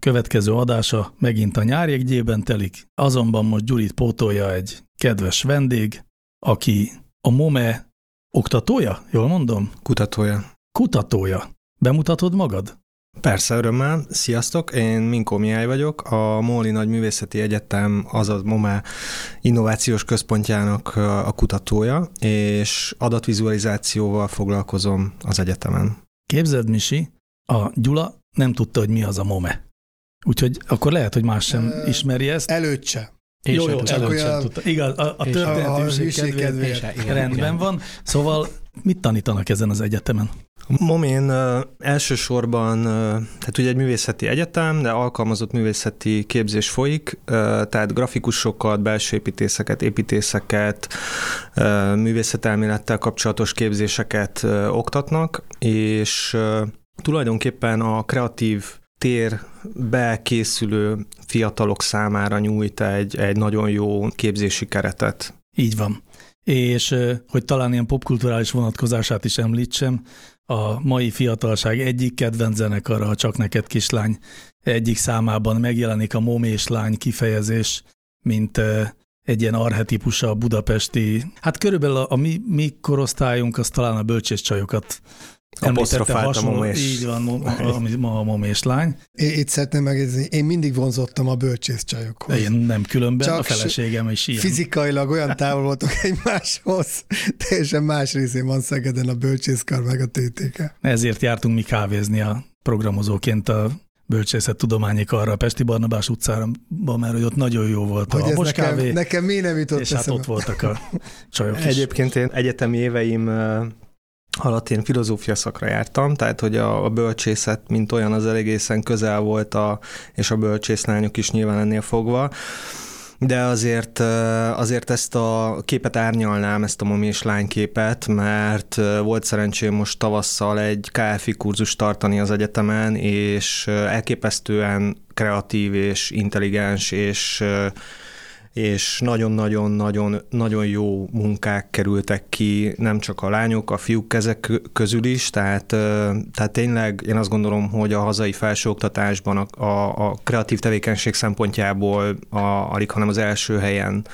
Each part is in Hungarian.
következő adása megint a nyár jegyében telik, azonban most Gyurit pótolja egy kedves vendég, aki a MOME oktatója, jól mondom? Kutatója. Kutatója. Bemutatod magad? Persze, örömmel. Sziasztok, én Minkó Mihály vagyok, a Móli Nagy Művészeti Egyetem, azaz MOME innovációs központjának a kutatója, és adatvizualizációval foglalkozom az egyetemen. Képzeld, Misi, a Gyula nem tudta, hogy mi az a MOME. Úgyhogy akkor lehet, hogy más sem Ö, ismeri ezt. Előtt se. Én jó, jó, csak olyan- tudta. Igaz, a, a hűség kedvéért kedvéért. Igen, rendben igen. van. Szóval mit tanítanak ezen az egyetemen? Momén uh, elsősorban, uh, tehát ugye egy művészeti egyetem, de alkalmazott művészeti képzés folyik, uh, tehát grafikusokat, belső építészeket, építészeket, uh, művészetelmélettel kapcsolatos képzéseket uh, oktatnak, és uh, tulajdonképpen a kreatív térbe készülő fiatalok számára nyújt egy, egy nagyon jó képzési keretet. Így van. És hogy talán ilyen popkulturális vonatkozását is említsem, a mai fiatalság egyik kedvenc zenekara, a Csak neked kislány egyik számában megjelenik a momés lány kifejezés, mint egy ilyen arhetipusa a budapesti, hát körülbelül a, a mi, mi korosztályunk az talán a bölcsés csajokat említette Apostrofált a momés. így van, ma a momés lány. Én itt szeretném megjegyezni, én mindig vonzottam a bölcsész csajokhoz. Én nem különben, Csak a feleségem is ilyen. Fizikailag olyan távol voltunk egymáshoz, teljesen más részén van Szegeden a bölcsészkar meg a TTK. Ezért jártunk mi kávézni a programozóként a bölcsészet tudományi karra a Pesti Barnabás utcára, mert hogy ott nagyon jó volt Hogy a habos nekem, kávé, nekem miért nem jutott és hát eszembe? ott voltak a csajok is. Egyébként én egyetemi éveim alatt én filozófia szakra jártam, tehát hogy a, a bölcsészet, mint olyan, az egészen közel volt, a, és a bölcsésznányok is nyilván ennél fogva. De azért, azért ezt a képet árnyalnám, ezt a mami és lányképet, mert ö, volt szerencsém most tavasszal egy KFI kurzus tartani az egyetemen, és elképesztően kreatív és intelligens, és és nagyon-nagyon-nagyon nagyon jó munkák kerültek ki, nem csak a lányok, a fiúk kezek kö- közül is, tehát, tehát tényleg én azt gondolom, hogy a hazai felsőoktatásban a, a, a kreatív tevékenység szempontjából a, alig, hanem az első helyen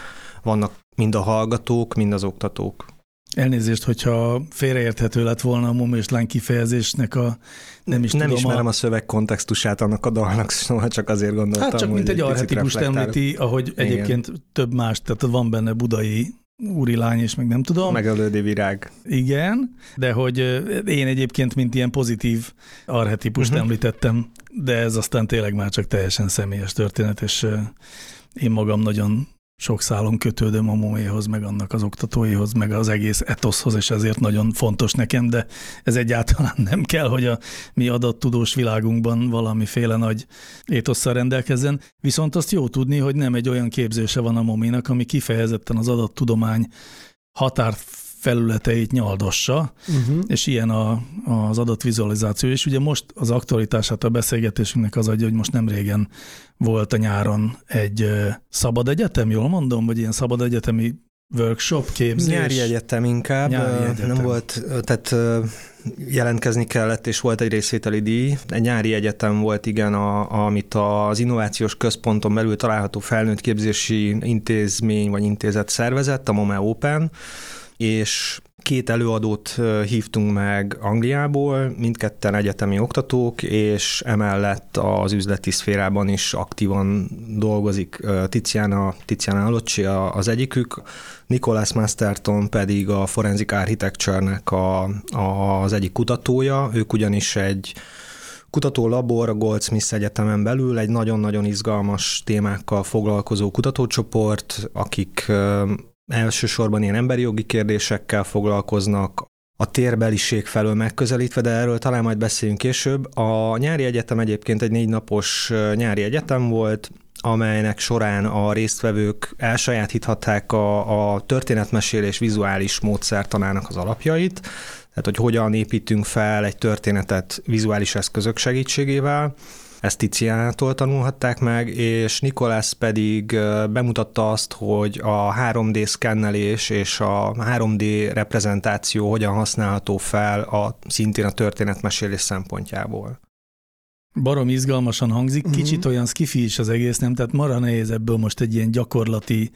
vannak mind a hallgatók, mind az oktatók. Elnézést, hogyha félreérthető lett volna a mom és lány kifejezésnek a nem is nem tudom, ismerem a, a szöveg kontextusát annak a dalnak, szóval csak azért gondoltam, Hát csak mint egy picit arhetipust említi, ahogy Igen. egyébként több más, tehát van benne budai úri lány, és meg nem tudom. Megelődi virág. Igen, de hogy én egyébként, mint ilyen pozitív arhetipust uh-huh. említettem, de ez aztán tényleg már csak teljesen személyes történet, és én magam nagyon sok szálon kötődöm a moméhoz, meg annak az oktatóihoz, meg az egész etoszhoz, és ezért nagyon fontos nekem, de ez egyáltalán nem kell, hogy a mi adattudós világunkban valamiféle nagy étosszal rendelkezzen. Viszont azt jó tudni, hogy nem egy olyan képzése van a mominak, ami kifejezetten az adattudomány határfelületeit nyaldossa, Uh-huh. és ilyen a, az adatvizualizáció. És ugye most az aktualitását a beszélgetésünknek az adja, hogy most nem régen volt a nyáron egy szabad egyetem, jól mondom, vagy ilyen szabad egyetemi workshop képzés. Nyári egyetem inkább, Nyári egyetem. nem volt, tehát jelentkezni kellett, és volt egy részvételi díj. Egy nyári egyetem volt, igen, a, amit az innovációs központon belül található felnőtt képzési intézmény vagy intézet szervezett, a MOME Open, és Két előadót hívtunk meg Angliából, mindketten egyetemi oktatók, és emellett az üzleti szférában is aktívan dolgozik Tiziana, Tiziana Alocci az egyikük, Nicholas Masterton pedig a Forensic Architecture-nek a, a, az egyik kutatója, ők ugyanis egy kutatólabor a Goldsmith Egyetemen belül egy nagyon-nagyon izgalmas témákkal foglalkozó kutatócsoport, akik elsősorban ilyen emberi jogi kérdésekkel foglalkoznak, a térbeliség felől megközelítve, de erről talán majd beszéljünk később. A nyári egyetem egyébként egy négy napos nyári egyetem volt, amelynek során a résztvevők elsajátíthatták a, a történetmesélés vizuális módszertanának az alapjait, tehát hogy hogyan építünk fel egy történetet vizuális eszközök segítségével, ezt Tiziánától tanulhatták meg, és Nikolász pedig bemutatta azt, hogy a 3D szkennelés és a 3D reprezentáció hogyan használható fel a, szintén a történetmesélés szempontjából. Barom izgalmasan hangzik, uh-huh. kicsit olyan skifi is az egész, nem? Tehát mara nehéz ebből most egy ilyen gyakorlati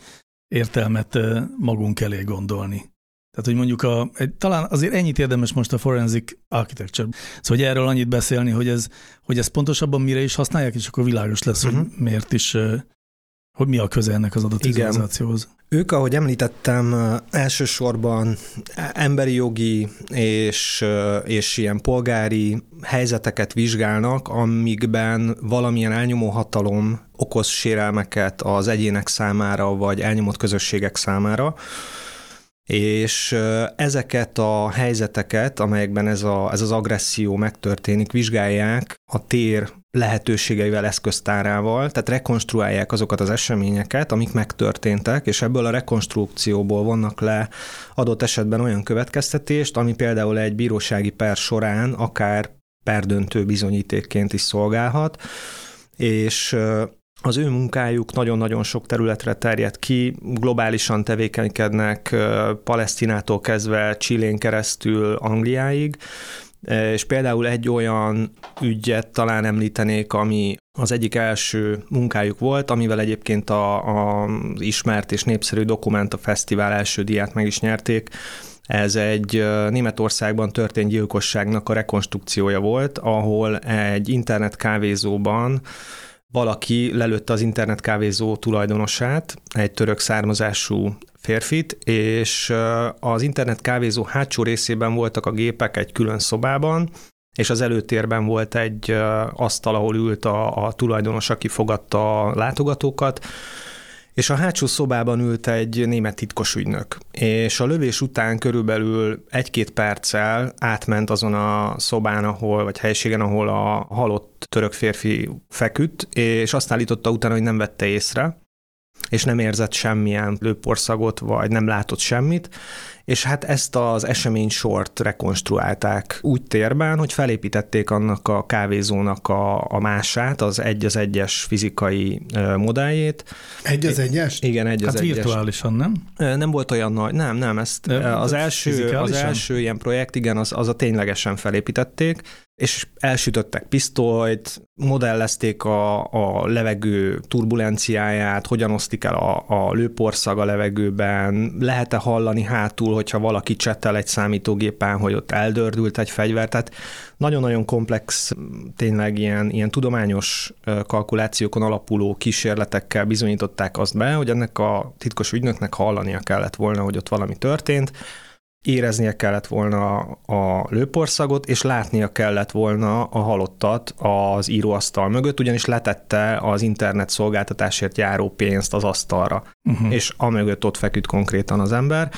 értelmet magunk elé gondolni. Tehát, hogy mondjuk a, egy, talán azért ennyit érdemes most a forensic architecture. Szóval, hogy erről annyit beszélni, hogy ez, hogy ez pontosabban mire is használják, és akkor világos lesz, uh-huh. hogy mhm. miért is, hogy mi a köze ennek az adott Igen. Ők, ahogy említettem, elsősorban emberi jogi és, és ilyen polgári helyzeteket vizsgálnak, amikben valamilyen elnyomó hatalom okoz sérelmeket az egyének számára, vagy elnyomott közösségek számára és ezeket a helyzeteket, amelyekben ez, a, ez az agresszió megtörténik, vizsgálják a tér lehetőségeivel, eszköztárával, tehát rekonstruálják azokat az eseményeket, amik megtörténtek, és ebből a rekonstrukcióból vannak le adott esetben olyan következtetést, ami például egy bírósági per során akár perdöntő bizonyítékként is szolgálhat, és az ő munkájuk nagyon-nagyon sok területre terjed ki, globálisan tevékenykednek Palesztinától kezdve Csillén keresztül Angliáig, és például egy olyan ügyet talán említenék, ami az egyik első munkájuk volt, amivel egyébként a, ismert és népszerű Dokumenta Fesztivál első díját meg is nyerték. Ez egy Németországban történt gyilkosságnak a rekonstrukciója volt, ahol egy internet kávézóban valaki lelőtte az internet kávézó tulajdonosát, egy török származású férfit, és az internet kávézó hátsó részében voltak a gépek egy külön szobában, és az előtérben volt egy asztal, ahol ült a, a tulajdonos, aki fogadta a látogatókat, és a hátsó szobában ült egy német titkos ügynök, és a lövés után körülbelül egy-két perccel átment azon a szobán, ahol, vagy helységen, ahol a halott török férfi feküdt, és azt állította utána, hogy nem vette észre, és nem érzett semmilyen lőporszagot, vagy nem látott semmit, és hát ezt az esemény sort rekonstruálták úgy térben, hogy felépítették annak a kávézónak a, a mását, az egy az egyes fizikai modelljét. Egy az egyes? Igen, egy hát az egyes. virtuálisan, nem? Nem volt olyan nagy, nem, nem, ezt De, az, első, az első ilyen projekt, igen, az, az a ténylegesen felépítették, és elsütöttek pisztolyt, modellezték a, a levegő turbulenciáját, hogyan osztik el a, a lőporszag a levegőben, lehet-e hallani hátul, hogyha valaki csetel egy számítógépen, hogy ott eldördült egy fegyver, tehát nagyon-nagyon komplex, tényleg ilyen, ilyen tudományos kalkulációkon alapuló kísérletekkel bizonyították azt be, hogy ennek a titkos ügynöknek hallania kellett volna, hogy ott valami történt, éreznie kellett volna a lőporszagot, és látnia kellett volna a halottat az íróasztal mögött, ugyanis letette az internet szolgáltatásért járó pénzt az asztalra, uh-huh. és amögött ott feküdt konkrétan az ember.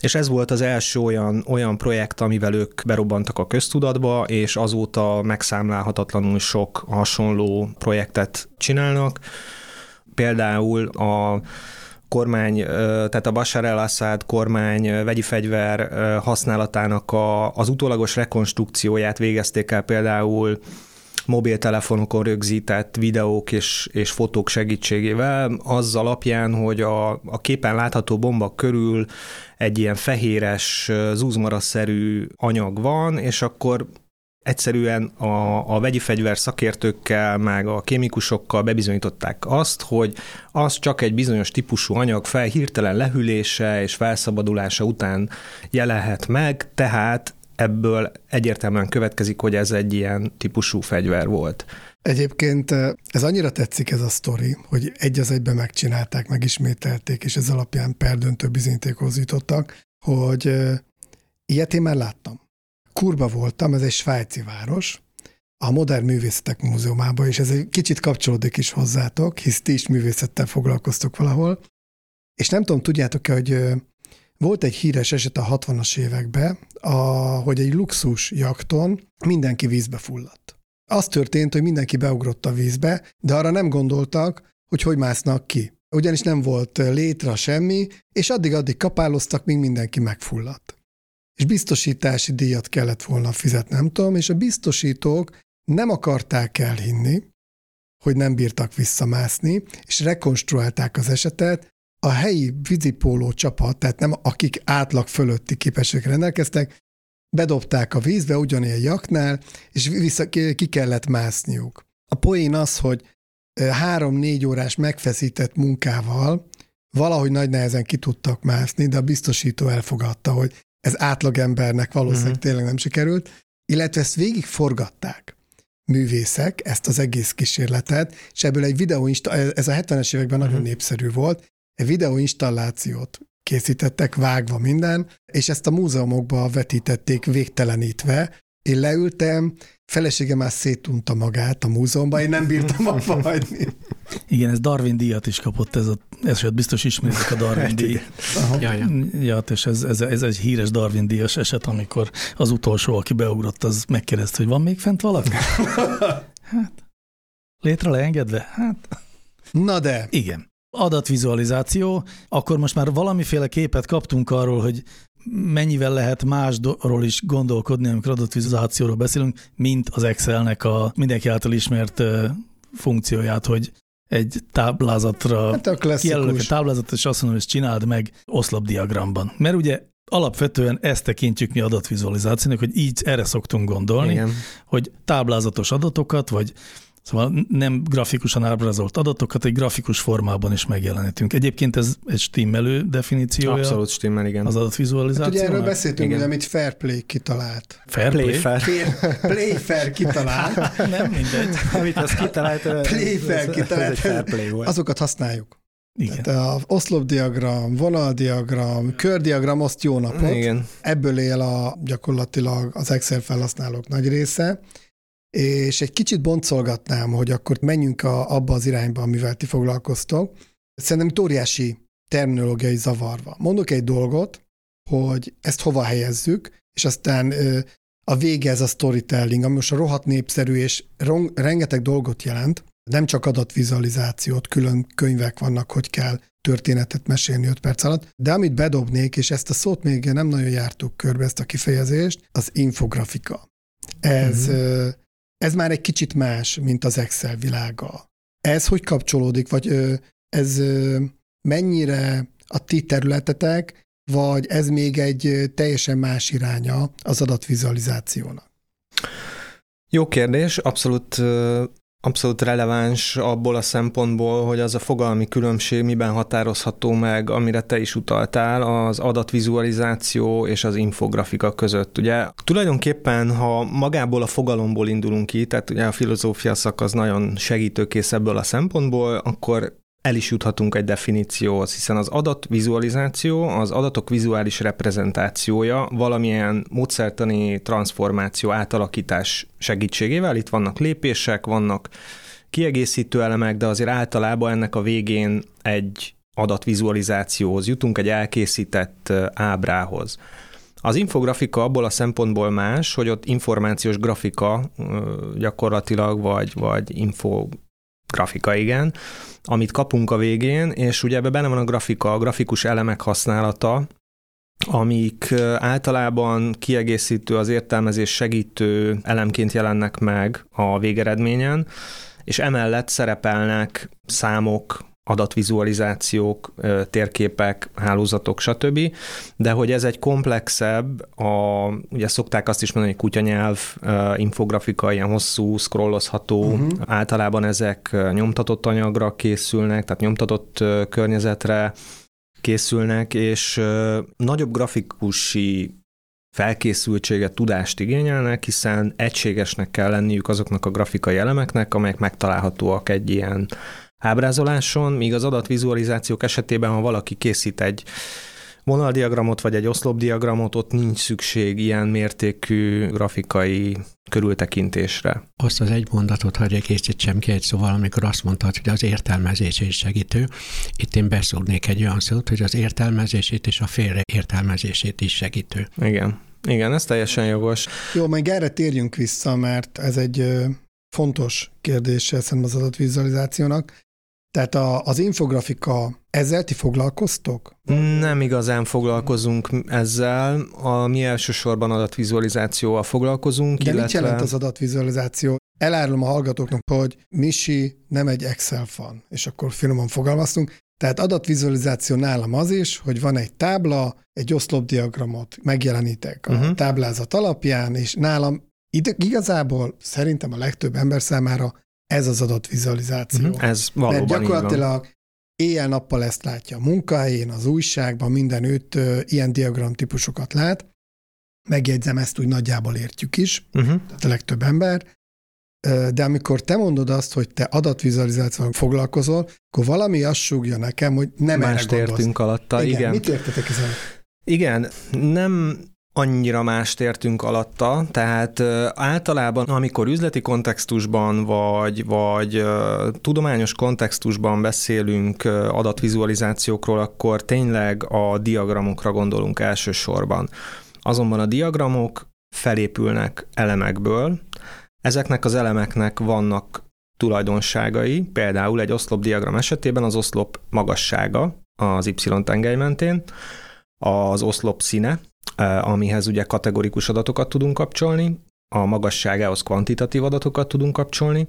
És ez volt az első olyan, olyan projekt, amivel ők berobbantak a köztudatba, és azóta megszámlálhatatlanul sok hasonló projektet csinálnak. Például a kormány, tehát a Bashar el-Assad kormány vegyi fegyver használatának a, az utólagos rekonstrukcióját végezték el például mobiltelefonokon rögzített videók és, és fotók segítségével, az alapján, hogy a, a képen látható bomba körül egy ilyen fehéres, zúzmaraszerű anyag van, és akkor egyszerűen a, a vegyi fegyver szakértőkkel, meg a kémikusokkal bebizonyították azt, hogy az csak egy bizonyos típusú anyag fel hirtelen lehűlése és felszabadulása után jelenhet meg, tehát ebből egyértelműen következik, hogy ez egy ilyen típusú fegyver volt. Egyébként ez annyira tetszik ez a sztori, hogy egy az egyben megcsinálták, megismételték, és ez alapján perdöntő bizonyítékhoz jutottak, hogy ilyet én már láttam. Kurba voltam, ez egy svájci város, a Modern Művészetek Múzeumában, és ez egy kicsit kapcsolódik is hozzátok, hisz ti is művészettel foglalkoztok valahol. És nem tudom, tudjátok-e, hogy volt egy híres eset a 60-as években, a, hogy egy luxus jakton mindenki vízbe fulladt. Az történt, hogy mindenki beugrott a vízbe, de arra nem gondoltak, hogy hogy másznak ki. Ugyanis nem volt létre semmi, és addig-addig kapáloztak, míg mindenki megfulladt. És biztosítási díjat kellett volna fizetni, nem tudom, és a biztosítók nem akarták elhinni, hogy nem bírtak visszamászni, és rekonstruálták az esetet, a helyi vízipóló csapat, tehát nem akik átlag fölötti képességre rendelkeztek, bedobták a vízbe ugyanilyen jaknál, és vissza, ki kellett mászniuk. A poén az, hogy három-négy órás megfeszített munkával valahogy nagy nehezen ki tudtak mászni, de a biztosító elfogadta, hogy ez átlagembernek valószínűleg uh-huh. tényleg nem sikerült, illetve ezt végig forgatták művészek, ezt az egész kísérletet, és ebből egy videó, ez a 70-es években uh-huh. nagyon népszerű volt, egy videóinstallációt készítettek, vágva minden, és ezt a múzeumokba vetítették végtelenítve. Én leültem, feleségem már szétunta magát a múzeumban, én nem bírtam abba hagyni. Igen, ez Darwin díjat is kapott, ez a eset, biztos ismeritek a Darwin hát díj. Ja, ja. ja, és ez, ez, ez, egy híres Darwin díjas eset, amikor az utolsó, aki beugrott, az megkérdezte, hogy van még fent valaki? hát, létre leengedve? Hát. Na de. Igen adatvizualizáció, akkor most már valamiféle képet kaptunk arról, hogy mennyivel lehet másról is gondolkodni, amikor adatvizualizációról beszélünk, mint az Excelnek a mindenki által ismert funkcióját, hogy egy táblázatra hát a kijelölök a táblázatot, és azt mondom, hogy csináld meg oszlopdiagramban. Mert ugye alapvetően ezt tekintjük mi adatvizualizációnak, hogy így erre szoktunk gondolni, Igen. hogy táblázatos adatokat, vagy Szóval nem grafikusan ábrázolt adatokat egy grafikus formában is megjelenítünk. Egyébként ez egy stimmelő definíciója. Abszolút stimmel, igen. Az adatvizualizáció. Hát ugye erről beszéltünk, igen. amit Fairplay kitalált. Fairplay? Fair. Playfair kitalált. nem mindegy. amit az kitalált. Playfair kitalált. Fairplay volt. Azokat használjuk. Igen. Tehát a oszlopdiagram, vonaldiagram, kördiagram, azt jó napot. Igen. Ebből él a, gyakorlatilag az Excel felhasználók nagy része és egy kicsit boncolgatnám, hogy akkor menjünk a, abba az irányba, amivel ti foglalkoztok. Szerintem itt óriási terminológiai zavarva. Mondok egy dolgot, hogy ezt hova helyezzük, és aztán a vége ez a storytelling, ami most a rohadt népszerű, és rengeteg dolgot jelent, nem csak adatvizualizációt, külön könyvek vannak, hogy kell történetet mesélni 5 perc alatt, de amit bedobnék, és ezt a szót még nem nagyon jártuk körbe, ezt a kifejezést, az infografika. Ez, uh-huh. Ez már egy kicsit más, mint az Excel világa. Ez hogy kapcsolódik, vagy ez mennyire a ti területetek, vagy ez még egy teljesen más iránya az adatvizualizációnak? Jó kérdés, abszolút abszolút releváns abból a szempontból, hogy az a fogalmi különbség miben határozható meg, amire te is utaltál, az adatvizualizáció és az infografika között. Ugye tulajdonképpen, ha magából a fogalomból indulunk ki, tehát ugye a filozófia szak az nagyon segítőkész ebből a szempontból, akkor el is juthatunk egy definícióhoz, hiszen az adatvizualizáció, az adatok vizuális reprezentációja valamilyen módszertani transformáció, átalakítás segítségével. Itt vannak lépések, vannak kiegészítő elemek, de azért általában ennek a végén egy adatvizualizációhoz jutunk, egy elkészített ábrához. Az infografika abból a szempontból más, hogy ott információs grafika gyakorlatilag, vagy, vagy infografika, igen, amit kapunk a végén, és ugye ebbe benne van a grafika, a grafikus elemek használata, amik általában kiegészítő, az értelmezés segítő elemként jelennek meg a végeredményen, és emellett szerepelnek számok, adatvizualizációk, térképek, hálózatok, stb. De hogy ez egy komplexebb, a, ugye szokták azt is mondani, hogy kutyanyelv, infografika, ilyen hosszú, scrollozható, uh-huh. általában ezek nyomtatott anyagra készülnek, tehát nyomtatott környezetre készülnek, és nagyobb grafikusi felkészültséget, tudást igényelnek, hiszen egységesnek kell lenniük azoknak a grafikai elemeknek, amelyek megtalálhatóak egy ilyen ábrázoláson, míg az adatvizualizációk esetében, ha valaki készít egy vonaldiagramot vagy egy oszlopdiagramot, ott nincs szükség ilyen mértékű grafikai körültekintésre. Azt az egy mondatot hagyj egészítsem ki egy szóval, amikor azt mondtad, hogy az értelmezés is segítő. Itt én beszúrnék egy olyan szót, hogy az értelmezését és a félreértelmezését is segítő. Igen. Igen, ez teljesen jogos. Jó, majd erre térjünk vissza, mert ez egy fontos kérdés szerintem az adatvizualizációnak. Tehát a, az infografika, ezzel ti foglalkoztok? Nem igazán foglalkozunk ezzel. A mi elsősorban adatvizualizációval foglalkozunk. De illetve... mit jelent az adatvizualizáció? Elárulom a hallgatóknak, hogy Misi nem egy Excel fan, és akkor finoman fogalmaztunk. Tehát adatvizualizáció nálam az is, hogy van egy tábla, egy oszlopdiagramot megjelenítek a uh-huh. táblázat alapján, és nálam igazából szerintem a legtöbb ember számára ez az adatvizualizáció. Uh-huh. Ez valóban Mert gyakorlatilag éjjel-nappal ezt látja a munkahelyén, az újságban, mindenütt ilyen diagram típusokat lát. Megjegyzem, ezt úgy nagyjából értjük is, uh-huh. tehát a legtöbb ember. De amikor te mondod azt, hogy te adatvizualizációval foglalkozol, akkor valami azt súgja nekem, hogy nem Mást erre értünk alatta, igen. igen. Mit értetek ezen? Igen, nem annyira mást értünk alatta, tehát általában, amikor üzleti kontextusban vagy, vagy tudományos kontextusban beszélünk adatvizualizációkról, akkor tényleg a diagramokra gondolunk elsősorban. Azonban a diagramok felépülnek elemekből, ezeknek az elemeknek vannak tulajdonságai, például egy oszlopdiagram esetében az oszlop magassága az Y-tengely mentén, az oszlop színe, amihez ugye kategorikus adatokat tudunk kapcsolni, a magasságához kvantitatív adatokat tudunk kapcsolni,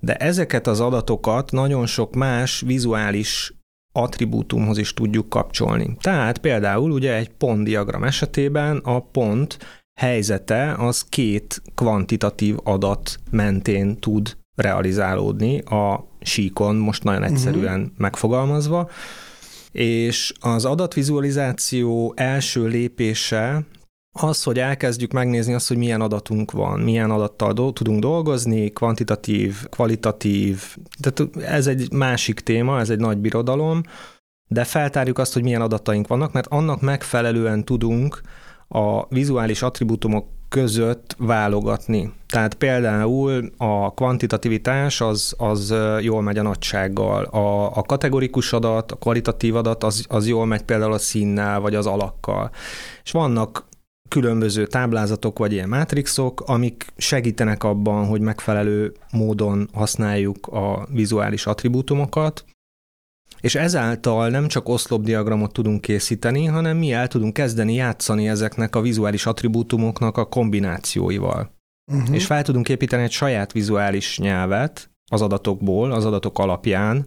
de ezeket az adatokat nagyon sok más vizuális attribútumhoz is tudjuk kapcsolni. Tehát például ugye egy pontdiagram esetében a pont helyzete az két kvantitatív adat mentén tud realizálódni a síkon, most nagyon egyszerűen uh-huh. megfogalmazva és az adatvizualizáció első lépése az, hogy elkezdjük megnézni azt, hogy milyen adatunk van, milyen adattal do- tudunk dolgozni, kvantitatív, kvalitatív, tehát ez egy másik téma, ez egy nagy birodalom, de feltárjuk azt, hogy milyen adataink vannak, mert annak megfelelően tudunk a vizuális attribútumok között válogatni. Tehát például a kvantitativitás az, az jól megy a nagysággal, a, a kategorikus adat, a kvalitatív adat az, az jól megy például a színnel vagy az alakkal. És vannak különböző táblázatok vagy ilyen mátrixok, amik segítenek abban, hogy megfelelő módon használjuk a vizuális attribútumokat, és ezáltal nem csak oszlopdiagramot tudunk készíteni, hanem mi el tudunk kezdeni játszani ezeknek a vizuális attribútumoknak a kombinációival. Uh-huh. És fel tudunk építeni egy saját vizuális nyelvet az adatokból, az adatok alapján,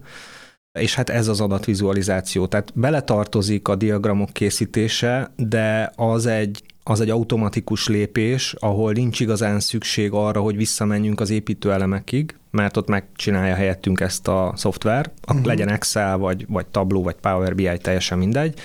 és hát ez az adatvizualizáció. Tehát beletartozik a diagramok készítése, de az egy az egy automatikus lépés, ahol nincs igazán szükség arra, hogy visszamenjünk az építőelemekig, mert ott megcsinálja helyettünk ezt a szoftver, uh-huh. legyen Excel, vagy, vagy Tableau, vagy Power BI, teljesen mindegy.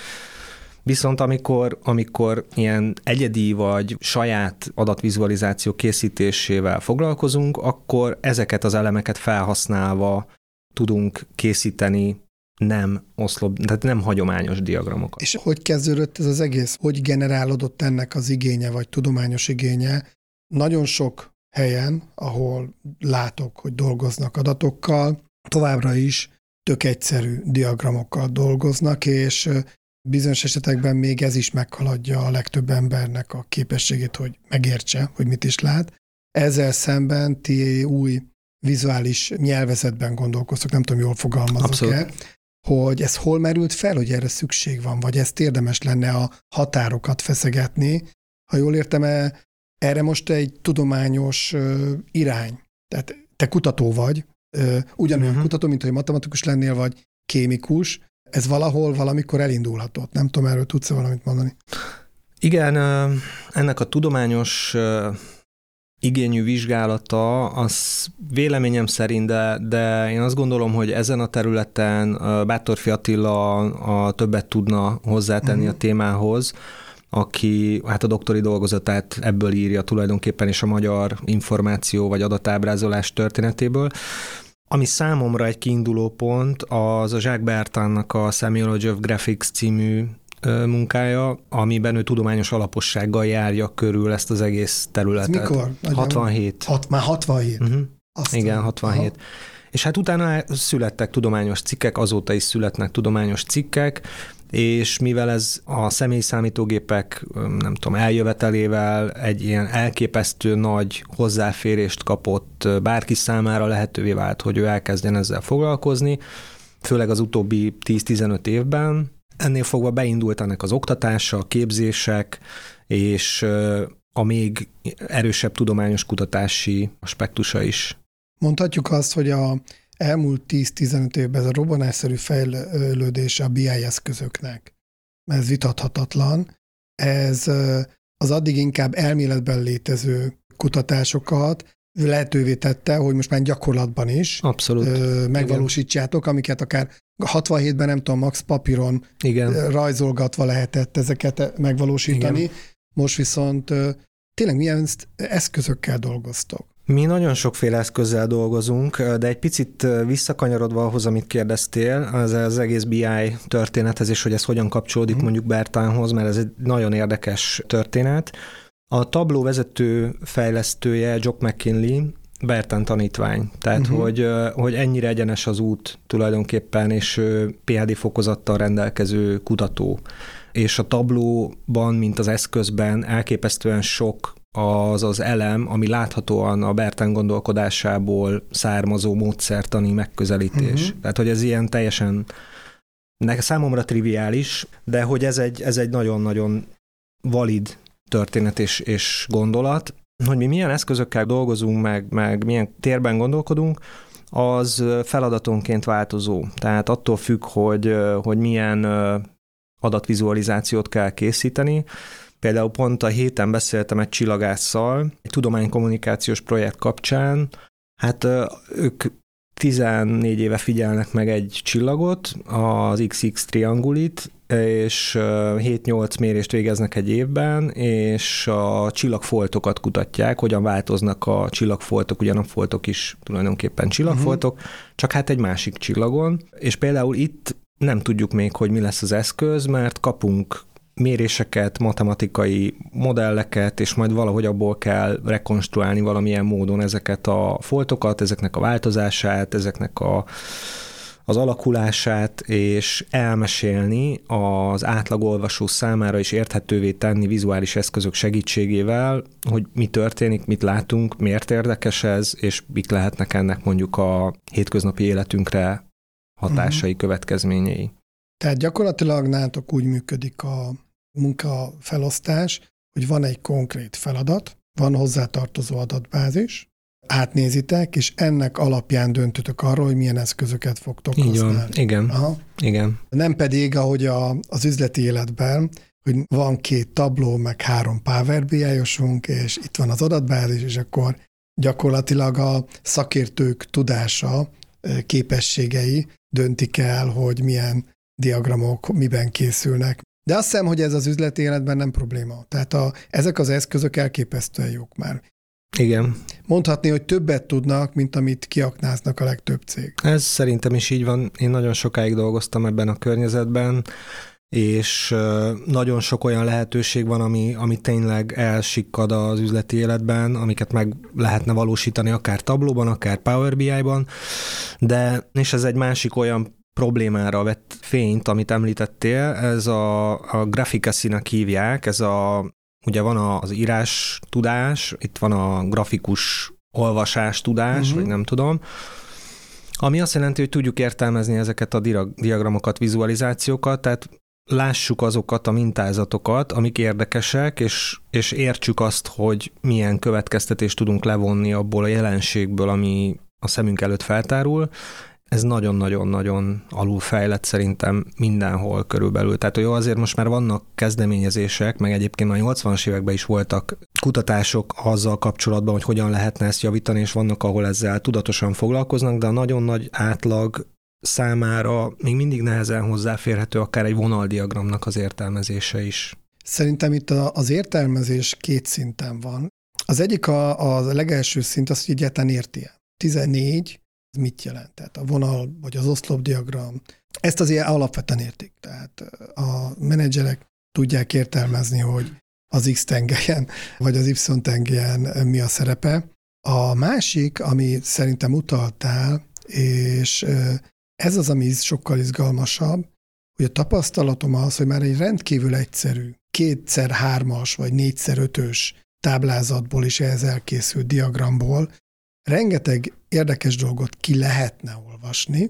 Viszont amikor, amikor ilyen egyedi vagy saját adatvizualizáció készítésével foglalkozunk, akkor ezeket az elemeket felhasználva tudunk készíteni nem oszlop, tehát nem hagyományos diagramokat. És hogy kezdődött ez az egész? Hogy generálódott ennek az igénye, vagy tudományos igénye? Nagyon sok helyen, ahol látok, hogy dolgoznak adatokkal, továbbra is tök egyszerű diagramokkal dolgoznak, és bizonyos esetekben még ez is meghaladja a legtöbb embernek a képességét, hogy megértse, hogy mit is lát. Ezzel szemben ti új vizuális nyelvezetben gondolkoztok, nem tudom, jól fogalmazok-e, hogy ez hol merült fel, hogy erre szükség van, vagy ezt érdemes lenne a határokat feszegetni. Ha jól értem, erre most egy tudományos irány. Tehát te kutató vagy, ugyanolyan uh-huh. kutató, mint hogy matematikus lennél, vagy kémikus, ez valahol valamikor elindulhatott. Nem tudom, erről tudsz -e valamit mondani? Igen, ennek a tudományos igényű vizsgálata, az véleményem szerint, de, de én azt gondolom, hogy ezen a területen Bátorfi Attila a többet tudna hozzátenni uh-huh. a témához, aki hát a doktori dolgozatát ebből írja tulajdonképpen, és a magyar információ vagy adatábrázolás történetéből. Ami számomra egy kiinduló pont, az a Jacques Bertannak a Semiology of Graphics című munkája, amiben ő tudományos alapossággal járja körül ezt az egész területet. Ez mikor? 67. Hat, már 67? Uh-huh. Azt Igen, 67. Aha. És hát utána születtek tudományos cikkek, azóta is születnek tudományos cikkek, és mivel ez a személyszámítógépek, nem tudom, eljövetelével egy ilyen elképesztő nagy hozzáférést kapott, bárki számára lehetővé vált, hogy ő elkezdjen ezzel foglalkozni, főleg az utóbbi 10-15 évben, Ennél fogva beindult ennek az oktatása, a képzések, és a még erősebb tudományos kutatási aspektusa is. Mondhatjuk azt, hogy a elmúlt 10-15 évben ez a robbanásszerű fejlődése a BI eszközöknek, ez vitathatatlan, ez az addig inkább elméletben létező kutatásokat lehetővé tette, hogy most már gyakorlatban is Abszolút. megvalósítsátok, amiket akár 67-ben nem tudom, Max papíron Igen. rajzolgatva lehetett ezeket megvalósítani. Igen. Most viszont tényleg milyen eszközökkel dolgoztok? Mi nagyon sokféle eszközzel dolgozunk, de egy picit visszakanyarodva ahhoz, amit kérdeztél, az az egész BI történethez, és hogy ez hogyan kapcsolódik mm. mondjuk Bertánhoz, mert ez egy nagyon érdekes történet. A tabló vezető fejlesztője, Jock McKinley, Bertan tanítvány. Tehát, uh-huh. hogy, hogy ennyire egyenes az út tulajdonképpen, és PhD fokozattal rendelkező kutató. És a tablóban, mint az eszközben elképesztően sok az az elem, ami láthatóan a Bertan gondolkodásából származó módszertani megközelítés. Uh-huh. Tehát, hogy ez ilyen teljesen számomra triviális, de hogy ez egy, ez egy nagyon-nagyon valid történet és, és gondolat, hogy mi milyen eszközökkel dolgozunk, meg, meg milyen térben gondolkodunk, az feladatonként változó. Tehát attól függ, hogy, hogy milyen adatvizualizációt kell készíteni. Például pont a héten beszéltem egy csillagásszal, egy tudománykommunikációs projekt kapcsán, hát ők 14 éve figyelnek meg egy csillagot, az XX triangulit, és 7-8 mérést végeznek egy évben, és a csillagfoltokat kutatják, hogyan változnak a csillagfoltok, ugyan a foltok is tulajdonképpen csillagfoltok, uh-huh. csak hát egy másik csillagon, és például itt nem tudjuk még, hogy mi lesz az eszköz, mert kapunk méréseket, matematikai modelleket, és majd valahogy abból kell rekonstruálni valamilyen módon ezeket a foltokat, ezeknek a változását, ezeknek a az alakulását, és elmesélni az átlagolvasó számára is érthetővé tenni vizuális eszközök segítségével, hogy mi történik, mit látunk, miért érdekes ez, és mik lehetnek ennek mondjuk a hétköznapi életünkre hatásai, uh-huh. következményei. Tehát gyakorlatilag nálatok úgy működik a munkafelosztás, hogy van egy konkrét feladat, van hozzátartozó adatbázis, átnézitek, és ennek alapján döntötök arról, hogy milyen eszközöket fogtok Így használni. Van. Igen. Aha. Igen. Nem pedig, ahogy a, az üzleti életben, hogy van két tabló, meg három Power bi és itt van az adatbázis, és akkor gyakorlatilag a szakértők tudása, képességei döntik el, hogy milyen diagramok miben készülnek. De azt hiszem, hogy ez az üzleti életben nem probléma. Tehát a, ezek az eszközök elképesztően jók már. Igen. Mondhatni, hogy többet tudnak, mint amit kiaknáznak a legtöbb cég. Ez szerintem is így van. Én nagyon sokáig dolgoztam ebben a környezetben, és nagyon sok olyan lehetőség van, ami, ami tényleg elsikkad az üzleti életben, amiket meg lehetne valósítani akár tablóban, akár Power BI-ban, de és ez egy másik olyan problémára vett fényt, amit említettél, ez a, a grafikeszinek hívják, ez a ugye van az írás tudás, itt van a grafikus olvasás tudás, uh-huh. vagy nem tudom, ami azt jelenti, hogy tudjuk értelmezni ezeket a diagramokat, vizualizációkat, tehát lássuk azokat a mintázatokat, amik érdekesek, és, és értsük azt, hogy milyen következtetést tudunk levonni abból a jelenségből, ami a szemünk előtt feltárul. Ez nagyon-nagyon-nagyon alulfejlett szerintem mindenhol körülbelül. Tehát jó, azért most már vannak kezdeményezések, meg egyébként a 80-as években is voltak kutatások azzal kapcsolatban, hogy hogyan lehetne ezt javítani, és vannak, ahol ezzel tudatosan foglalkoznak, de a nagyon nagy átlag számára még mindig nehezen hozzáférhető akár egy vonaldiagramnak az értelmezése is. Szerintem itt az értelmezés két szinten van. Az egyik a, a legelső szint az, hogy egyáltalán érti -e. 14, ez mit jelent? Tehát a vonal vagy az oszlopdiagram. Ezt azért alapvetően értik. Tehát a menedzserek tudják értelmezni, hogy az X tengelyen, vagy az Y tengelyen mi a szerepe. A másik, ami szerintem utaltál, és ez az, ami sokkal izgalmasabb, hogy a tapasztalatom az, hogy már egy rendkívül egyszerű, kétszer hármas vagy négyszer ötös táblázatból is ehhez elkészült diagramból rengeteg érdekes dolgot ki lehetne olvasni,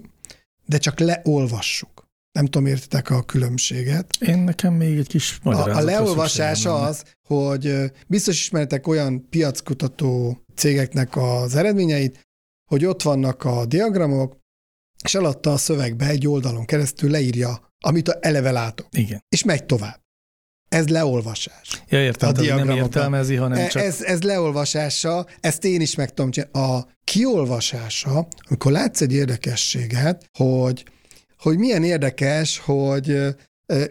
de csak leolvassuk. Nem tudom, értitek a különbséget. Én nekem még egy kis A, a leolvasás az, hogy biztos ismertek olyan piackutató cégeknek az eredményeit, hogy ott vannak a diagramok, és alatta a szövegbe egy oldalon keresztül leírja, amit a eleve látok. Igen. És megy tovább. Ez leolvasás. Ja, értem, a nem értelmezi, hanem e, csak... Ez, ez leolvasása, ezt én is meg tudom csinálni. A kiolvasása, amikor látsz egy érdekességet, hogy, hogy milyen érdekes, hogy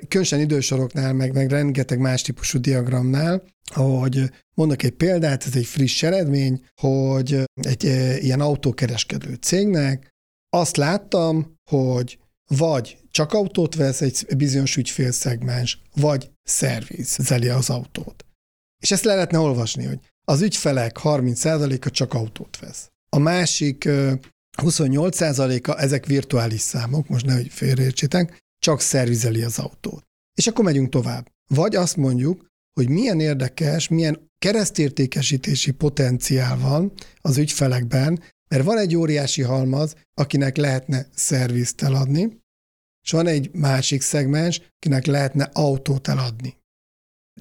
különösen idősoroknál, meg, meg rengeteg más típusú diagramnál, hogy mondok egy példát, ez egy friss eredmény, hogy egy ilyen autókereskedő cégnek azt láttam, hogy vagy csak autót vesz egy bizonyos ügyfélszegmens, vagy szervizeli az autót. És ezt le lehetne olvasni, hogy az ügyfelek 30%-a csak autót vesz. A másik 28%-a, ezek virtuális számok, most nehogy félreértsétek, csak szervizeli az autót. És akkor megyünk tovább. Vagy azt mondjuk, hogy milyen érdekes, milyen keresztértékesítési potenciál van az ügyfelekben, mert van egy óriási halmaz, akinek lehetne szervizt eladni, és van egy másik szegmens, akinek lehetne autót eladni.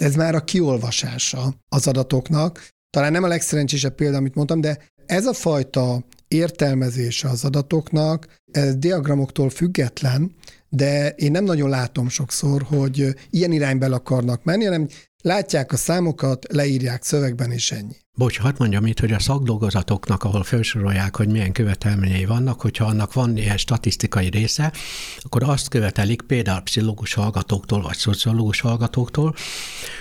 Ez már a kiolvasása az adatoknak. Talán nem a legszerencsésebb példa, amit mondtam, de ez a fajta értelmezése az adatoknak, ez diagramoktól független, de én nem nagyon látom sokszor, hogy ilyen irányba akarnak menni, hanem látják a számokat, leírják szövegben, és ennyi. Bocs, hadd mondjam itt, hogy a szakdolgozatoknak, ahol felsorolják, hogy milyen követelményei vannak, hogyha annak van ilyen statisztikai része, akkor azt követelik például pszichológus hallgatóktól, vagy szociológus hallgatóktól,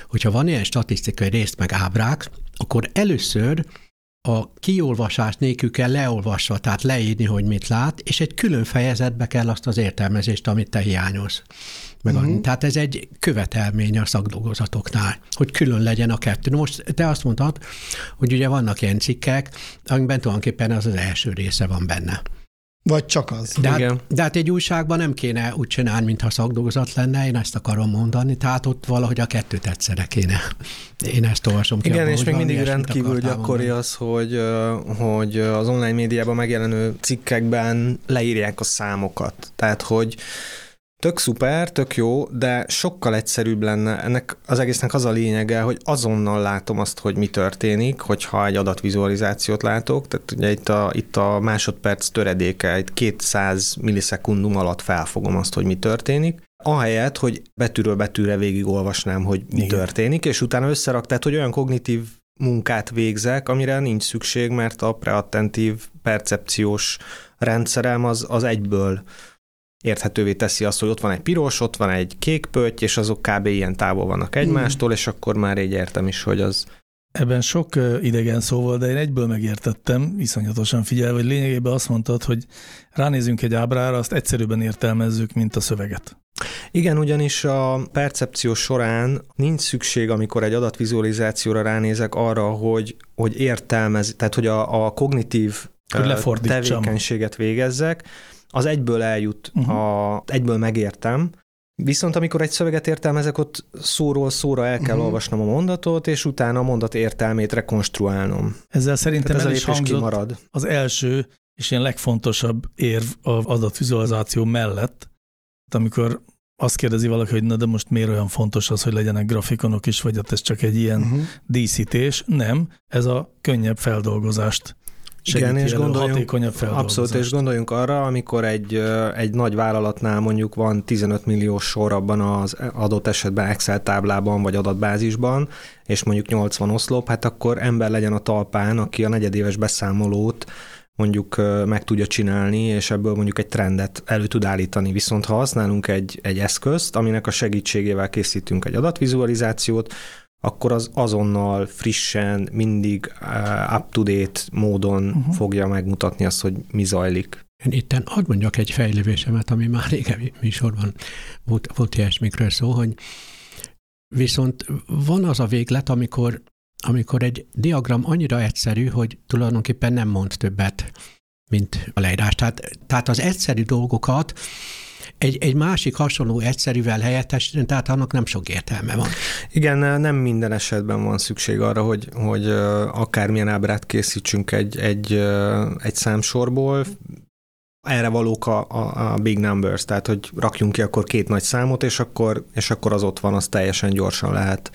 hogyha van ilyen statisztikai részt, meg ábrák, akkor először a kiolvasás nélkül kell leolvasva, tehát leírni, hogy mit lát, és egy külön fejezetbe kell azt az értelmezést, amit te hiányolsz. Megadni. Uh-huh. Tehát ez egy követelmény a szakdolgozatoknál, hogy külön legyen a kettő. Most te azt mondtad, hogy ugye vannak ilyen cikkek, amikben tulajdonképpen az az első része van benne. Vagy csak az. De hát, de hát egy újságban nem kéne úgy csinálni, mintha szakdolgozat lenne, én ezt akarom mondani, tehát ott valahogy a kettőt egyszerre kéne. Én ezt olvasom ki. Igen, abban, és még mindig rendkívül gyakori az, hogy, hogy az online médiában megjelenő cikkekben leírják a számokat. Tehát, hogy Tök szuper, tök jó, de sokkal egyszerűbb lenne. Ennek az egésznek az a lényege, hogy azonnal látom azt, hogy mi történik, hogyha egy adatvizualizációt látok. Tehát ugye itt a, itt a másodperc töredéke, egy 200 millisekundum alatt felfogom azt, hogy mi történik. Ahelyett, hogy betűről betűre végigolvasnám, hogy mi Igen. történik, és utána összerak, tehát hogy olyan kognitív munkát végzek, amire nincs szükség, mert a preattentív percepciós rendszerem az, az egyből érthetővé teszi azt, hogy ott van egy piros, ott van egy kék pötty, és azok kb. ilyen távol vannak egymástól, mm. és akkor már így értem is, hogy az... Ebben sok idegen szó volt, de én egyből megértettem, iszonyatosan figyelve, hogy lényegében azt mondtad, hogy ránézünk egy ábrára, azt egyszerűbben értelmezzük, mint a szöveget. Igen, ugyanis a percepció során nincs szükség, amikor egy adatvizualizációra ránézek arra, hogy, hogy értelmez, tehát hogy a, a kognitív hogy tevékenységet végezzek, az egyből eljut, uh-huh. a, egyből megértem, Viszont amikor egy szöveget értelmezek, ott szóról szóra el kell uh-huh. olvasnom a mondatot, és utána a mondat értelmét rekonstruálnom. Ezzel szerintem ez el is hangzott kimarad. az első és ilyen legfontosabb érv az adatvizualizáció mellett, amikor azt kérdezi valaki, hogy na de most miért olyan fontos az, hogy legyenek grafikonok is, vagy hát ez csak egy ilyen uh-huh. díszítés. Nem, ez a könnyebb feldolgozást Igen, és gondoljunk, hatékonyabb Abszolút, és gondoljunk arra, amikor egy, egy nagy vállalatnál mondjuk van 15 milliós sor abban az adott esetben Excel táblában vagy adatbázisban, és mondjuk 80 oszlop, hát akkor ember legyen a talpán, aki a negyedéves beszámolót mondjuk meg tudja csinálni, és ebből mondjuk egy trendet elő tud állítani. Viszont ha használunk egy, egy eszközt, aminek a segítségével készítünk egy adatvizualizációt, akkor az azonnal frissen, mindig up-to-date módon uh-huh. fogja megmutatni azt, hogy mi zajlik. Én itten hadd mondjak egy fejlődésemet, ami már régen műsorban volt, volt ilyesmikről szó, hogy viszont van az a véglet, amikor amikor egy diagram annyira egyszerű, hogy tulajdonképpen nem mond többet, mint a leírás. Tehát, tehát az egyszerű dolgokat egy, egy másik hasonló egyszerűvel helyettesíteni, tehát annak nem sok értelme van. Igen, nem minden esetben van szükség arra, hogy, hogy akármilyen ábrát készítsünk egy, egy, egy számsorból, erre valók a, a, a big numbers, tehát hogy rakjunk ki akkor két nagy számot, és akkor, és akkor az ott van, az teljesen gyorsan lehet